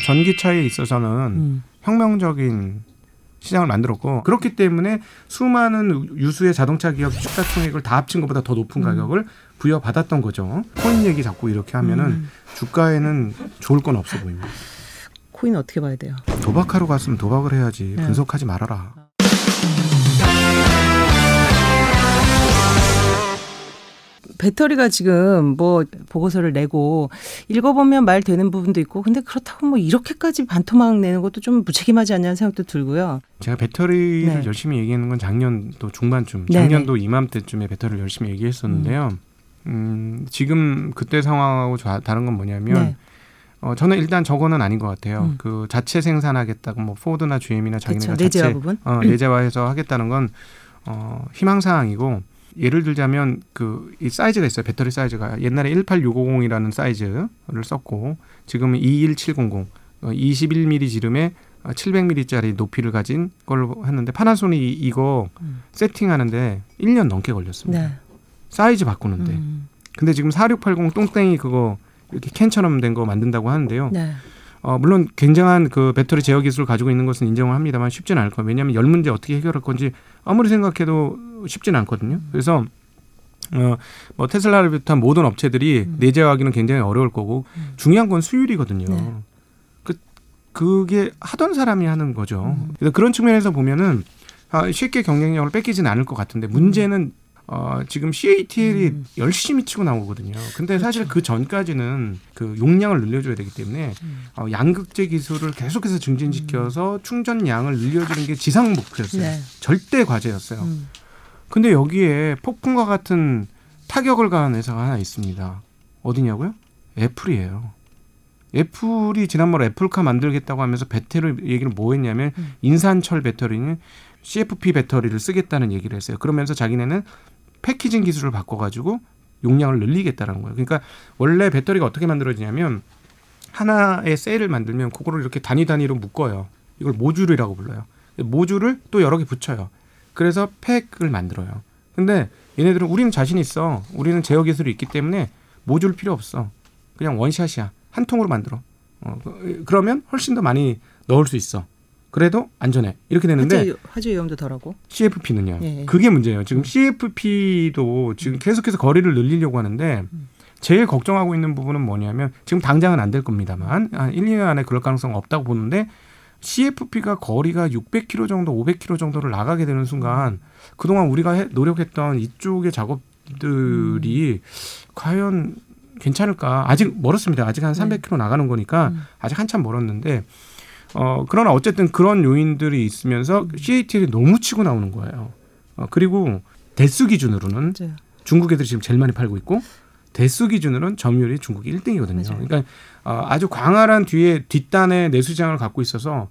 전기차에 있어서는 음. 혁명적인 시장을 만들었고 그렇기 때문에 수많은 유수의 자동차 기업 주가 총액을 다 합친 것보다 더 높은 음. 가격을 부여받았던 거죠. 코인 얘기 자꾸 이렇게 하면은 음. 주가에는 좋을 건 없어 보입니다. 코인 어떻게 봐야 돼요? 도박하러 갔으면 도박을 해야지 네. 분석하지 말아라. 배터리가 지금 뭐 보고서를 내고 읽어보면 말 되는 부분도 있고 근데 그렇다고 뭐 이렇게까지 반토막 내는 것도 좀 무책임하지 않냐는 생각도 들고요. 제가 배터리를 네. 열심히 얘기하는 건 작년도 중반쯤, 네네. 작년도 이맘때쯤에 배터리를 열심히 얘기했었는데요. 음, 지금 그때 상황하고 자- 다른 건 뭐냐면 네. 어, 저는 일단 저거는 아닌 것 같아요. 음. 그 자체 생산하겠다고 뭐 포드나 GM이나 자기네가. 내재화 자체 부분. 어, 내재화해서 하겠다는 건 어, 희망 사항이고 예를 들자면 그 이 사이즈가 있어요. 배터리 사이즈가 옛날에 18650이라는 사이즈를 썼고 지금은 21700 어, 21mm 지름에 700mm짜리 높이를 가진 걸로 했는데 파나소닉 이거 음. 세팅하는데 1년 넘게 걸렸습니다. 네. 사이즈 바꾸는데. 음. 근데 지금 4680 똥땡이 그거 이렇게 캔처럼 된 거 만든다고 하는데요. 네. 어, 물론 굉장한 그 배터리 제어 기술을 가지고 있는 것은 인정을 합니다만 쉽지는 않을 거예요. 왜냐하면 열 문제 어떻게 해결할 건지 아무리 생각해도 쉽지는 않거든요. 그래서 어, 뭐 테슬라를 비롯한 모든 업체들이 음. 내재화하기는 굉장히 어려울 거고 음. 중요한 건 수율이거든요. 네. 그 그게 하던 사람이 하는 거죠. 음. 그래서 그런 측면에서 보면은 아, 쉽게 경쟁력을 뺏기지는 않을 것 같은데 문제는 어, 지금 CATL이 음. 열심히 치고 나오거든요. 근데 사실 그 전까지는 그 용량을 늘려줘야 되기 때문에 음. 어, 양극재 기술을 계속해서 증진시켜서 충전량을 늘려주는 게 지상 목표였어요. 네. 절대 과제였어요. 음. 근데 여기에 폭풍과 같은 타격을 가한 회사가 하나 있습니다. 어디냐고요? 애플이에요. 애플이 지난번에 애플카 만들겠다고 하면서 배터리 얘기를 뭐 했냐면 음. 인산철 배터리는 CFP 배터리를 쓰겠다는 얘기를 했어요. 그러면서 자기네는 패키징 기술을 바꿔가지고 용량을 늘리겠다는 거예요. 그러니까 원래 배터리가 어떻게 만들어지냐면 하나의 셀을 만들면 그거를 이렇게 단위 단위로 묶어요. 이걸 모듈이라고 불러요. 모듈을 또 여러 개 붙여요. 그래서 팩을 만들어요. 근데 얘네들은 우리는 자신 있어. 우리는 제어 기술이 있기 때문에 모듈 필요 없어. 그냥 원샷이야. 한 통으로 만들어. 어, 그- 그러면 훨씬 더 많이 넣을 수 있어. 그래도 안전해. 이렇게 되는데 화재, 화재 위험도 덜하고. CFP는요. 예, 예. 그게 문제예요. 지금 CFP도 지금 계속해서 거리를 늘리려고 하는데 음. 제일 걱정하고 있는 부분은 뭐냐면 지금 당장은 안 될 겁니다만 한 1, 2년 안에 그럴 가능성 없다고 보는데 CFP가 거리가 600km 정도, 500km 정도를 나가게 되는 순간 그동안 우리가 해- 노력했던 이쪽의 작업들이 과연 괜찮을까? 아직 멀었습니다. 아직 한 네. 300km 나가는 거니까 음. 아직 한참 멀었는데 어 그러나 어쨌든 그런 요인들이 있으면서 CATL이 너무 치고 나오는 거예요. 어 그리고 대수 기준으로는 맞아요. 중국 애들이 지금 제일 많이 팔고 있고 대수 기준으로는 점유율이 중국이 1등이거든요. 맞아요. 그러니까 어, 아주 광활한 뒤에 뒷단에 내수장을 갖고 있어서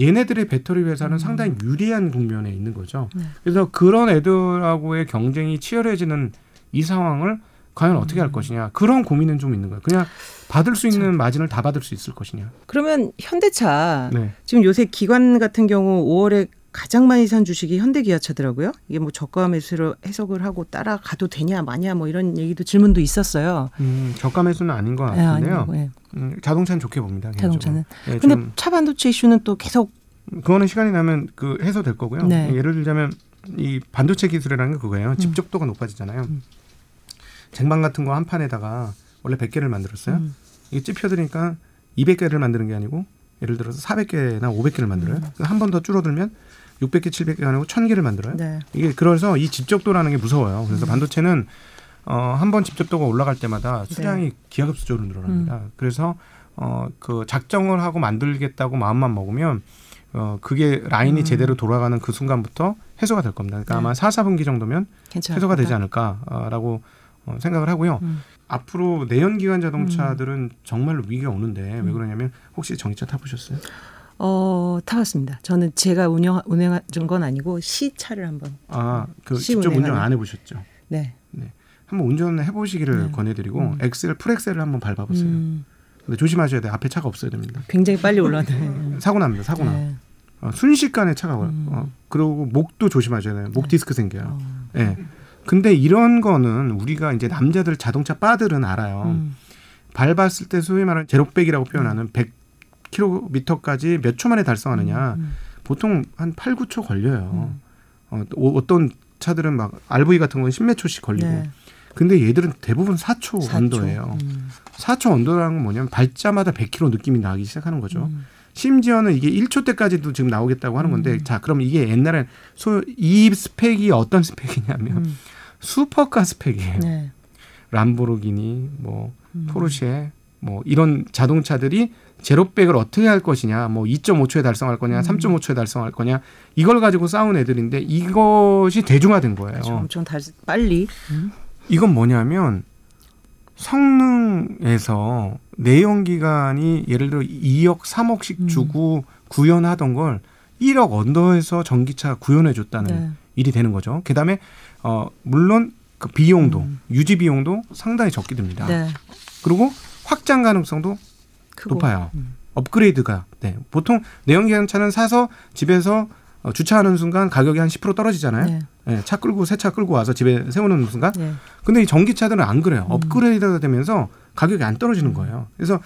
얘네들의 배터리 회사는 음. 상당히 유리한 국면에 있는 거죠. 네. 그래서 그런 애들하고의 경쟁이 치열해지는 이 상황을 과연 어떻게 음. 할 것이냐 그런 고민은 좀 있는 거예요. 그냥 받을 수 있는 마진을 다 받을 수 있을 것이냐. 그러면 현대차 네. 지금 요새 기관 같은 경우 5월에 가장 많이 산 주식이 현대기아차더라고요. 이게 뭐 저가 매수로 해석을 하고 따라가도 되냐 마냐 뭐 이런 얘기도 질문도 있었어요. 음, 저가 매수는 아닌 것 예, 같은데요. 아니고, 예, 음, 자동차는 좋게 봅니다. 자동차는. 예, 근데 좀차 반도체 이슈는 또 계속 그거는 시간이 나면 그 해소될 거고요. 네. 예를 들자면 이 반도체 기술이라는 게 그거예요. 집적도가 높아지잖아요. 음. 쟁반 같은 거 한 판에다가 원래 100개를 만들었어요. 음. 이게 찝혀드니까 200개를 만드는 게 아니고 예를 들어서 400개나 500개를 만들어요. 음. 한번 더 줄어들면 600개, 700개가 아니고 1000개를 만들어요. 네. 이게 그래서 이 집적도라는 게 무서워요. 그래서 음. 반도체는 어, 한 번 집적도가 올라갈 때마다 네. 수량이 기하급수적으로 늘어납니다. 음. 그래서 어, 그 작정을 하고 만들겠다고 마음만 먹으면 어, 그게 라인이 음. 제대로 돌아가는 그 순간부터 해소가 될 겁니다. 그러니까 네. 아마 4, 4분기 정도면 괜찮을 해소가 되지. 않을까라고 어, 생각을 하고요. 음. 앞으로 내연기관 자동차들은 정말로 위기가 오는데 왜 음. 그러냐면 혹시 전기차 타보셨어요? 어 타봤습니다. 저는 제가 운영 운행한 건 아니고 시차를 한번. 아, 그시 직접 운전. 안 해보셨죠? 네. 한번 운전해 보시기를 네. 권해드리고 음. 엑셀 풀엑셀을 한번 밟아보세요. 음, 근데 조심하셔야 돼요. 앞에 차가 없어야 됩니다. 굉장히 빨리 올라네. 사고 납니다. 사고 나. 네. 어, 순식간에 차가 와요. 음. 어, 그리고 목도 조심하셔야 돼요. 목 네. 디스크 생겨요. 어. 예. 근데 이런 거는 우리가 이제 남자들 자동차 바들은 알아요. 음. 밟았을 때 소위 말하는 제로백이라고 표현하는 100 킬로미터까지 몇 초 만에 달성하느냐. 음. 보통 한 8, 9초 걸려요. 음. 어, 또 어떤 차들은 막 RV 같은 건 십몇 초씩 걸리고. 네. 근데 얘들은 대부분 4초, 4초. 언더예요. 음. 4초 언더라는 건 뭐냐면 밟자마다 100km 느낌이 나기 시작하는 거죠. 음. 심지어는 이게 1초 때까지도 지금 나오겠다고 하는 건데 음. 자, 그럼 이게 옛날엔 소 이 스펙이 어떤 스펙이냐면 음. 슈퍼카 스펙이에요. 네. 람보르기니 뭐 음. 포르쉐 뭐 이런 자동차들이 제로백을 어떻게 할 것이냐, 뭐 2.5초에 달성할 거냐, 음. 3.5초에 달성할 거냐, 이걸 가지고 싸운 애들인데 이것이 대중화된 거예요. 그렇죠. 엄청 다 빨리. 음. 이건 뭐냐면 성능에서 내연 기관이 예를 들어 2억, 3억씩 음. 주고 구현하던 걸 1억 언더에서 전기차 구현해 줬다는 네. 일이 되는 거죠. 그다음에 어 물론 그 비용도 음. 유지 비용도 상당히 적게 듭니다. 네. 그리고 확장 가능성도 크고. 높아요. 음. 업그레이드가 네. 보통 내연 기관차는 사서 집에서 어, 주차하는 순간 가격이 한 10% 떨어지잖아요. 네. 네, 차 끌고 새 차 끌고 와서 집에 세우는 순간. 네. 근데 이 전기차들은 안 그래요. 음. 업그레이드가 되면서 가격이 안 떨어지는 거예요. 그래서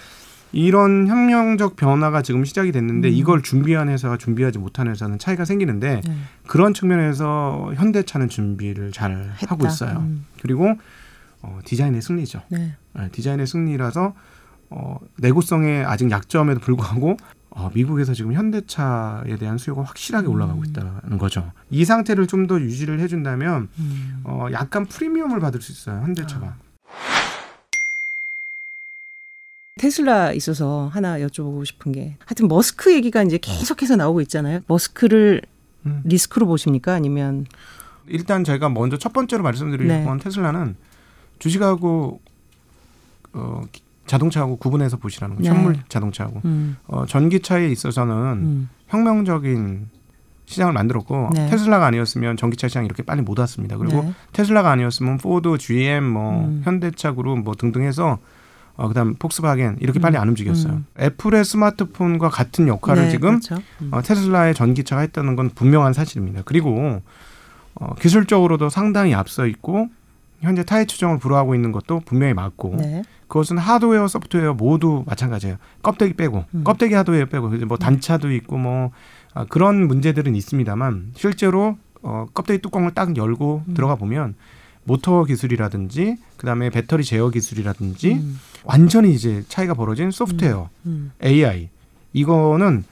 이런 혁명적 변화가 지금 시작이 됐는데 음. 이걸 준비한 회사가 준비하지 못한 회사는 차이가 생기는데 네. 그런 측면에서 현대차는 준비를 잘 했다. 하고 있어요. 음. 그리고 어, 디자인의 승리죠. 네. 네, 디자인의 승리라서 어, 내구성의 아직 약점에도 불구하고 어, 미국에서 지금 현대차에 대한 수요가 확실하게 올라가고 음. 있다는 거죠. 이 상태를 좀 더 유지를 해준다면 음. 어, 약간 프리미엄을 받을 수 있어요. 현대차가. 아. 테슬라 있어서 하나 여쭤보고 싶은 게 하여튼 머스크 얘기가 이제 계속해서 나오고 있잖아요. 머스크를 음. 리스크로 보십니까? 아니면 일단 제가 먼저 첫 번째로 말씀드릴 네. 건 테슬라는 주식하고 어, 기- 자동차하고 구분해서 보시라는 거예요. 네. 현물 자동차하고 음, 어, 전기차에 있어서는 음, 혁명적인 시장을 만들었고 네. 테슬라가 아니었으면 전기차 시장이 이렇게 빨리 못 왔습니다. 그리고 네. 테슬라가 아니었으면 포드, GM, 뭐 음. 현대차 그룹 뭐 등등 해서 어, 그다음 폭스바겐 이렇게 빨리 안 움직였어요. 음. 애플의 스마트폰과 같은 역할을 네, 지금 그렇죠. 음. 어, 테슬라의 전기차가 했다는 건 분명한 사실입니다. 그리고 어, 기술적으로도 상당히 앞서 있고 현재 타의 추정을 불허하고 있는 것도 분명히 맞고 네. 그것은 하드웨어, 소프트웨어 모두 마찬가지예요. 껍데기 빼고 음. 껍데기 하드웨어 빼고 뭐 단차도 있고 뭐 아, 그런 문제들은 있습니다만 실제로 어, 껍데기 뚜껑을 딱 열고 음. 들어가 보면 모터 기술이라든지 그다음에 배터리 제어 기술이라든지 음, 완전히 이제 차이가 벌어진 소프트웨어, 음, AI 이거는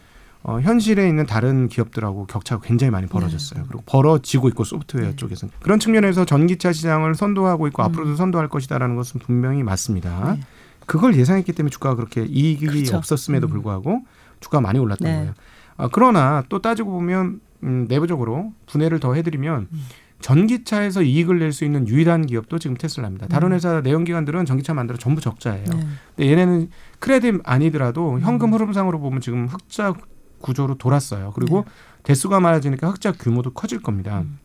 어, 현실에 있는 다른 기업들하고 격차가 굉장히 많이 벌어졌어요. 네. 그리고 벌어지고 있고 소프트웨어 네. 쪽에서는 그런 측면에서 전기차 시장을 선도하고 있고 음. 앞으로도 선도할 것이다라는 것은 분명히 맞습니다. 네. 그걸 예상했기 때문에 주가가 그렇게 이익이 그렇죠. 없었음에도 음. 불구하고 주가가 많이 올랐던 네. 거예요. 아, 그러나 또 따지고 보면 음, 내부적으로 분해를 더 해드리면 음. 전기차에서 이익을 낼 수 있는 유일한 기업도 지금 테슬라입니다. 다른 음. 회사 내연기관들은 전기차 만들어 전부 적자예요. 네. 근데 얘네는 크레딧 아니더라도 현금 음. 흐름상으로 보면 지금 흑자 구조로 돌았어요. 그리고 네. 대수가 많아지니까 흑자 규모도 커질 겁니다. 음.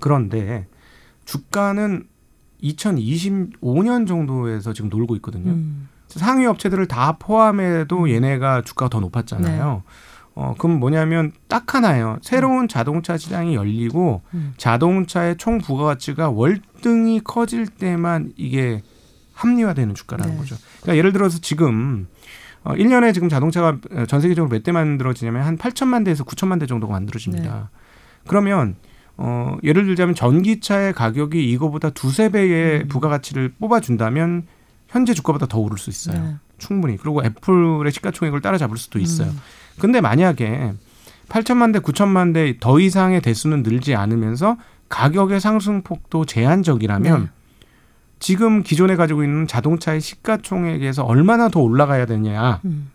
그런데 주가는 2025년 정도에서 지금 놀고 있거든요. 음, 상위 업체들을 다 포함해도 얘네가 주가가 더 높았잖아요. 네. 어, 그럼 뭐냐면 딱 하나예요. 새로운 자동차 시장이 열리고 음. 자동차의 총 부가가치가 월등히 커질 때만 이게 합리화되는 주가라는 네. 거죠. 그러니까 예를 들어서 지금 어, 1년에 지금 자동차가 전 세계적으로 몇 대 만들어지냐면 한 8천만 대에서 9천만 대 정도가 만들어집니다. 네. 그러면 어, 예를 들자면 전기차의 가격이 이거보다 두세 배의 음. 부가가치를 뽑아준다면 현재 주가보다 더 오를 수 있어요. 네. 충분히. 그리고 애플의 시가총액을 따라잡을 수도 있어요. 음. 근데 만약에 8천만 대, 9천만 대 더 이상의 대수는 늘지 않으면서 가격의 상승폭도 제한적이라면 네. 지금 기존에 가지고 있는 자동차의 시가총액에서 얼마나 더 올라가야 되냐. 음.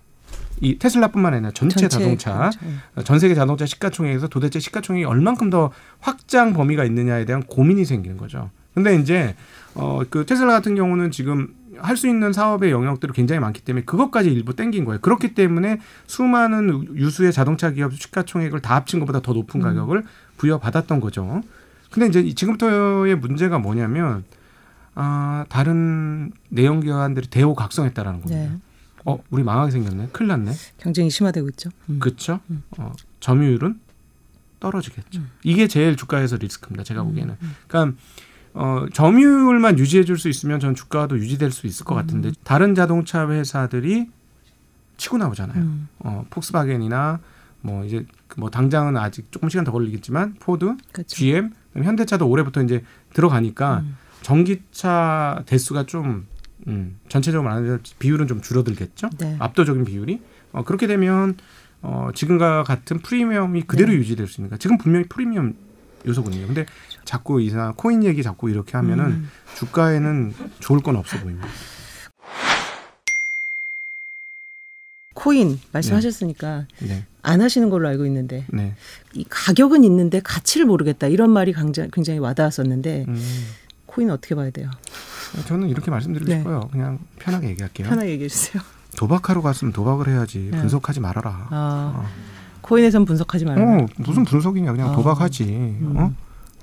이 테슬라뿐만 아니라 전체, 전체 자동차, 그렇죠. 전 세계 자동차 시가총액에서 도대체 시가총액이 얼만큼 더 확장 범위가 있느냐에 대한 고민이 생기는 거죠. 근데 이제 어 그 테슬라 같은 경우는 지금 할 수 있는 사업의 영역들이 굉장히 많기 때문에 그것까지 일부 땡긴 거예요. 그렇기 때문에 수많은 유수의 자동차 기업 시가총액을 다 합친 것보다 더 높은 음. 가격을 부여받았던 거죠. 근데 이제 지금부터의 문제가 뭐냐면 아 다른 내연 기관들이 대호각성했다라는 겁니다. 네. 어 우리 망하게 생겼네. 큰일 났네. 경쟁이 심화되고 있죠. 음. 그렇죠. 음. 어, 점유율은 떨어지겠죠. 음. 이게 제일 주가에서 리스크입니다. 제가 보기에는. 음. 그러니까 어, 점유율만 유지해 줄 수 있으면 전 주가도 유지될 수 있을 것 음. 같은데 다른 자동차 회사들이 치고 나오잖아요. 음. 어, 폭스바겐이나 뭐 이제 뭐 당장은 아직 조금 시간 더 걸리겠지만 포드, 그렇죠. GM, 현대차도 올해부터 이제 들어가니까 음. 전기차 대수가 좀 음, 전체적으로 말하면 비율은 좀 줄어들겠죠. 네. 압도적인 비율이 어, 그렇게 되면 어, 지금과 같은 프리미엄이 그대로 네. 유지될 수 있는가? 지금 분명히 프리미엄 요소거든요. 근데 자꾸 이상 코인 얘기 자꾸 이렇게 하면은 음. 주가에는 좋을 건 없어 보입니다. 코인 말씀하셨으니까 네, 안 하시는 걸로 알고 있는데 네. 이 가격은 있는데 가치를 모르겠다 이런 말이 굉장히, 와닿았었는데 음, 코인 어떻게 봐야 돼요? 저는 이렇게 말씀드리고 네. 싶어요. 그냥 편하게 얘기할게요. 편하게 얘기해 주세요. 도박하러 갔으면 도박을 해야지 네. 분석하지 말아라. 아, 어. 코인에선 분석하지 말라. 어, 무슨 분석이냐 그냥 아. 도박하지. 어?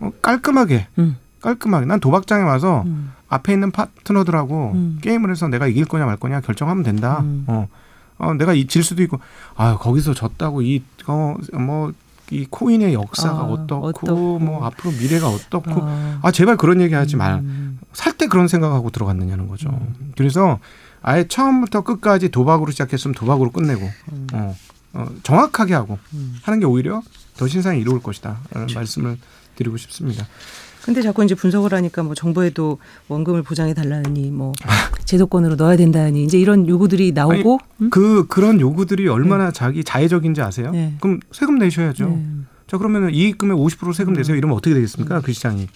어, 깔끔하게 음, 깔끔하게. 난 도박장에 와서 음, 앞에 있는 파트너들하고 음. 게임을 해서 내가 이길 거냐 말 거냐 결정하면 된다. 음. 어. 어, 내가 이 질 수도 있고 아 거기서 졌다고 이 어 뭐 이 코인의 역사가 아, 어떻고, 어떻고. 뭐 앞으로 미래가 어떻고 아, 아 제발 그런 얘기 하지 말. 음, 살때 그런 생각하고 들어갔느냐는 거죠. 그래서 아예 처음부터 끝까지 도박으로 시작했으면 도박으로 끝내고 음. 어, 어, 정확하게 하고 음. 하는 게 오히려 더 신상이 이로울 것이다. 라는 말씀을 드리고 싶습니다. 근데 자꾸 이제 분석을 하니까 뭐 정부에도 원금을 보장해 달라니 뭐 제도권으로 넣어야 된다니 이제 이런 요구들이 나오고 음? 그 그런 요구들이 얼마나 자기 자의적인지 아세요? 네. 그럼 세금 내셔야죠. 네. 자 그러면 이익금의 50% 세금 내세요. 이러면 어떻게 되겠습니까? 그 시장이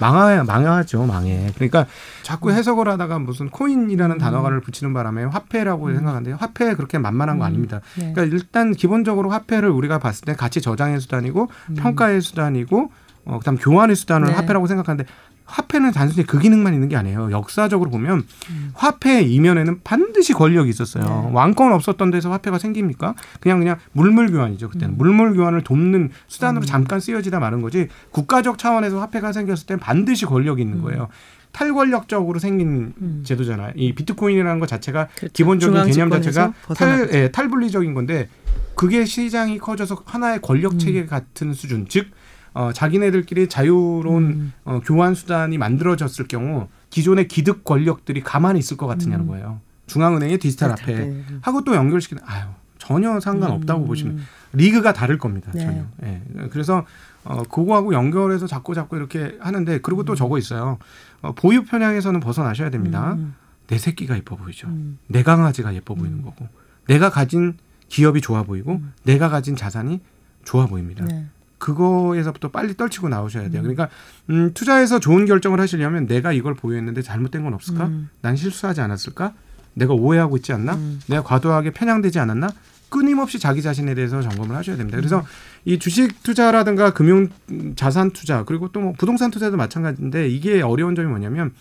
망하 망하죠, 망해. 그러니까 자꾸 해석을 하다가 무슨 코인이라는 단어를 붙이는 바람에 화폐라고 생각하는데 화폐 그렇게 만만한 거 아닙니다. 네. 그러니까 일단 기본적으로 화폐를 우리가 봤을 때 가치 저장의 수단이고 평가의 수단이고 어, 그다음 교환의 수단을 네. 화폐라고 생각하는데 화폐는 단순히 그 기능만 있는 게 아니에요. 역사적으로 보면 음. 화폐 이면에는 반드시 권력이 있었어요. 네. 왕권 없었던 데서 화폐가 생깁니까? 그냥 그냥 물물 교환이죠. 그때는 음. 물물 교환을 돕는 수단으로 잠깐 쓰여지다 마는 거지. 국가적 차원에서 화폐가 생겼을 땐 반드시 권력이 있는 거예요. 탈권력적으로 생긴 음. 제도잖아요. 이 비트코인이라는 것 자체가 그렇죠. 기본적인 개념 자체가. 탈, 예, 탈분리적인 건데 그게 시장이 커져서 하나의 음. 권력 체계 같은 수준, 즉 어, 자기네들끼리 자유로운 음. 어, 교환 수단이 만들어졌을 경우 기존의 기득 권력들이 가만히 있을 것 같으냐는 음. 거예요. 중앙은행의 디지털 디지털 화폐 화폐. 하고 또 연결시키는 아유 전혀 상관없다고 음. 보시면 리그가 다를 겁니다. 네. 전혀. 예. 그래서 어, 그거하고 연결해서 자꾸 자꾸 이렇게 하는데 그리고 또 저거 있어요. 어, 보유 편향에서는 벗어나셔야 됩니다. 음. 내 새끼가 예뻐 보이죠. 음. 내 강아지가 예뻐 보이는 거고 내가 가진 기업이 좋아 보이고 음. 내가 가진 자산이 좋아 보입니다. 네. 그거에서부터 빨리 떨치고 나오셔야 돼요. 그러니까 음, 투자해서 좋은 결정을 하시려면 내가 이걸 보유했는데 잘못된 건 없을까? 음. 난 실수하지 않았을까? 내가 오해하고 있지 않나? 음. 내가 과도하게 편향되지 않았나? 끊임없이 자기 자신에 대해서 점검을 하셔야 됩니다. 그래서 음. 이 주식 투자라든가 금융 자산 투자 그리고 또 뭐 부동산 투자도 마찬가지인데 이게 어려운 점이 뭐냐면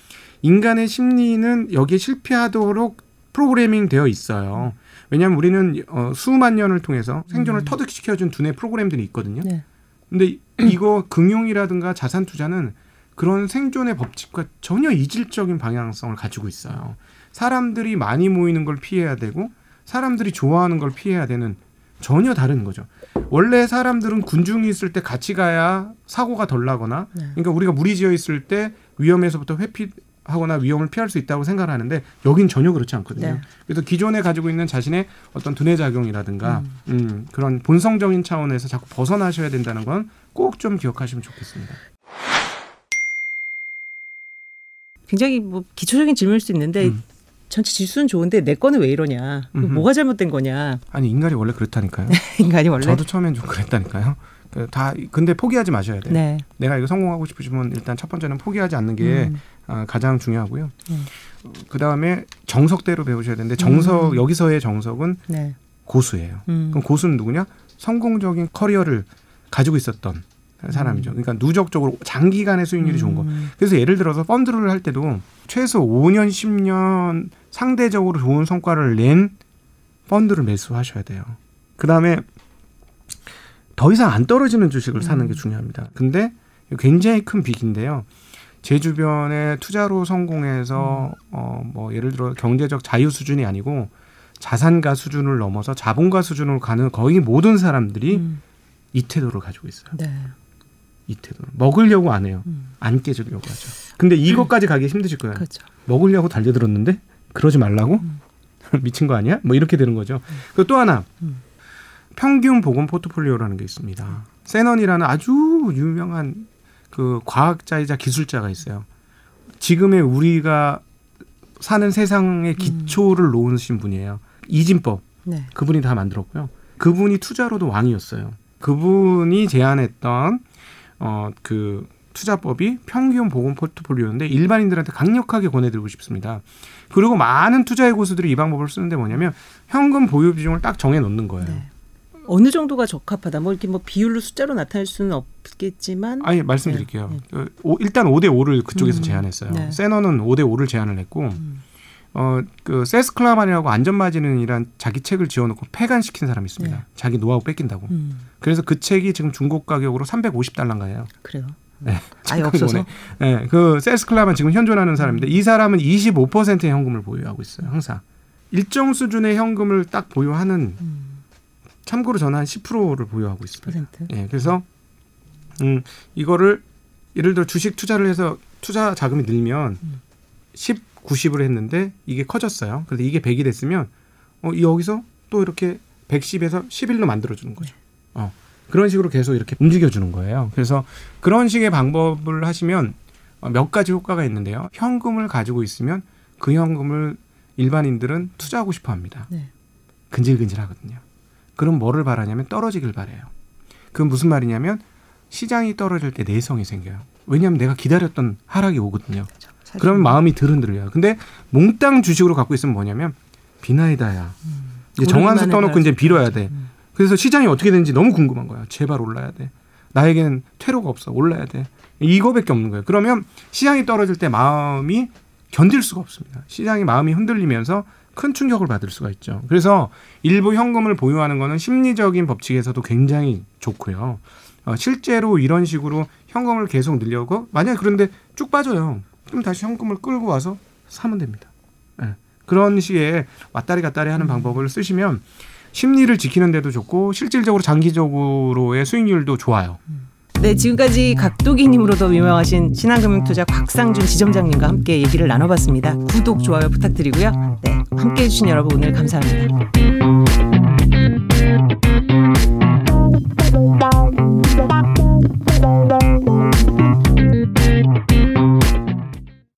인간의 심리는 여기에 실패하도록 프로그래밍 되어 있어요. 왜냐하면 우리는 어, 수만 년을 통해서 생존을 음. 터득시켜준 두뇌 프로그램들이 있거든요. 네. 근데 이- 이거 금융이라든가 자산 투자는 그런 생존의 법칙과 전혀 이질적인 방향성을 가지고 있어요. 사람들이 많이 모이는 걸 피해야 되고 사람들이 좋아하는 걸 피해야 되는 전혀 다른 거죠. 원래 사람들은 군중이 있을 때 같이 가야 사고가 덜 나거나 네. 그러니까 우리가 무리지어 있을 때 위험에서부터 회피 하거나 위험을 피할 수 있다고 생각을 하는데 여긴 전혀 그렇지 않거든요. 네. 그래서 기존에 가지고 있는 자신의 어떤 두뇌 작용이라든가 음, 그런 본성적인 차원에서 자꾸 벗어나셔야 된다는 건 꼭 좀 기억하시면 좋겠습니다. 굉장히 뭐 기초적인 질문일 수 있는데 음. 전체 지수는 좋은데 내 거는 왜 이러냐? 뭐가 잘못된 거냐? 아니 인간이 원래 그렇다니까요. 인간이 원래 저도 처음엔 좀 그랬다니까요. 그다 근데 포기하지 마셔야 돼요. 네. 내가 이거 성공하고 싶으시면 일단 첫 번째는 포기하지 않는 게 음. 아, 가장 중요하고요. 음. 그 다음에 정석대로 배우셔야 되는데 정석 음. 여기서의 정석은 네. 고수예요. 음. 그럼 고수는 누구냐? 성공적인 커리어를 가지고 있었던 사람이죠. 그러니까 누적적으로 장기간의 수익률이 좋은 거. 음. 그래서 예를 들어서 펀드를 할 때도 최소 5년, 10년 상대적으로 좋은 성과를 낸 펀드를 매수하셔야 돼요. 그 다음에 더 이상 안 떨어지는 주식을 사는 게 중요합니다. 근데 굉장히 큰 빅인데요. 제 주변에 투자로 성공해서 어뭐 예를 들어 경제적 자유 수준이 아니고 자산가 수준을 넘어서 자본가 수준으로 가는 거의 모든 사람들이 음. 이 태도를 가지고 있어요. 네. 이 태도를 먹으려고 안 해요. 음. 안 깨지려고 하죠. 근데 이것까지 가기 힘드실 거예요. 그렇죠. 먹으려고 달려들었는데 그러지 말라고? 미친 거 아니야? 뭐 이렇게 되는 거죠. 그리고 또 하나 음. 평균 보건 포트폴리오라는 게 있습니다. 세넌이라는 아주 유명한 그 과학자이자 기술자가 있어요. 지금의 우리가 사는 세상의 기초를 놓으신 분이에요. 이진법 네. 그분이 다 만들었고요. 그분이 투자로도 왕이었어요. 그분이 제안했던 어 그 투자법이 평균 보건 포트폴리오인데 일반인들한테 강력하게 권해드리고 싶습니다. 그리고 많은 투자의 고수들이 이 방법을 쓰는데 뭐냐면 현금 보유 비중을 딱 정해 놓는 거예요. 네. 어느 정도가 적합하다. 뭐 이렇게 뭐 비율로 숫자로 나타낼 수는 없겠지만 아니 말씀드릴게요. 네, 그 오- 일단 5대 5를 그쪽에서 음, 제안했어요. 네. 세너는 5대 5를 제안을 했고 음. 어그 세스클라반이라고 안전마진이란 자기 책을 지어놓고 폐간시킨 사람이 있습니다. 네. 자기 노하우 뺏긴다고. 음. 그래서 그 책이 지금 중고 가격으로 350달러인가요? 그래요. 네. 아예 없어서. 네, 그 세스클라반 지금 현존하는 사람인데 이 사람은 25%의 현금을 보유하고 있어요. 항상 일정 수준의 현금을 딱 보유하는 음. 참고로 저는 한 10%를 보유하고 있습니다. 퍼센트. 예, 그래서 음 이거를 예를 들어 주식 투자를 해서 투자 자금이 늘면 음. 10, 90을 했는데 이게 커졌어요. 그래서 이게 100이 됐으면 어 여기서 또 이렇게 110에서 11로 만들어 주는 거죠. 어. 그런 식으로 계속 이렇게 움직여 주는 거예요. 그래서 그런 식의 방법을 하시면 어, 몇 가지 효과가 있는데요. 현금을 가지고 있으면 그 현금을 일반인들은 투자하고 싶어 합니다. 네. 근질근질 하거든요. 그럼 뭐를 바라냐면 떨어지길 바래요. 그건 무슨 말이냐면 시장이 떨어질 때 내성이 생겨요. 왜냐하면 내가 기다렸던 하락이 오거든요. 사실 그러면 마음이 덜 흔들려요. 근데 몽땅 주식으로 갖고 있으면 뭐냐면 비나이다야. 이제 정한수 떠놓고. 이제 빌어야 돼. 음. 그래서 시장이 어떻게 되는지 너무 궁금한 거야. 제발 올라야 돼. 나에겐 퇴로가 없어. 올라야 돼. 이거밖에 없는 거예요. 그러면 시장이 떨어질 때 마음이 견딜 수가 없습니다. 시장이 마음이 흔들리면서 큰 충격을 받을 수가 있죠. 그래서 일부 현금을 보유하는 거는 심리적인 법칙에서도 굉장히 좋고요. 어, 실제로 이런 식으로 현금을 계속 늘려고 만약 그런데 쭉 빠져요. 그럼 다시 현금을 끌고 와서 사면 됩니다. 예. 그런 식의 왔다리 갔다리 하는 방법을 쓰시면 심리를 지키는 데도 좋고 실질적으로 장기적으로의 수익률도 좋아요. 네, 지금까지 각도기님으로 더 유명하신 신한금융투자 곽상준 지점장님과 함께 얘기를 나눠봤습니다. 구독, 좋아요 부탁드리고요. 네, 함께해 주신 여러분 오늘 감사합니다.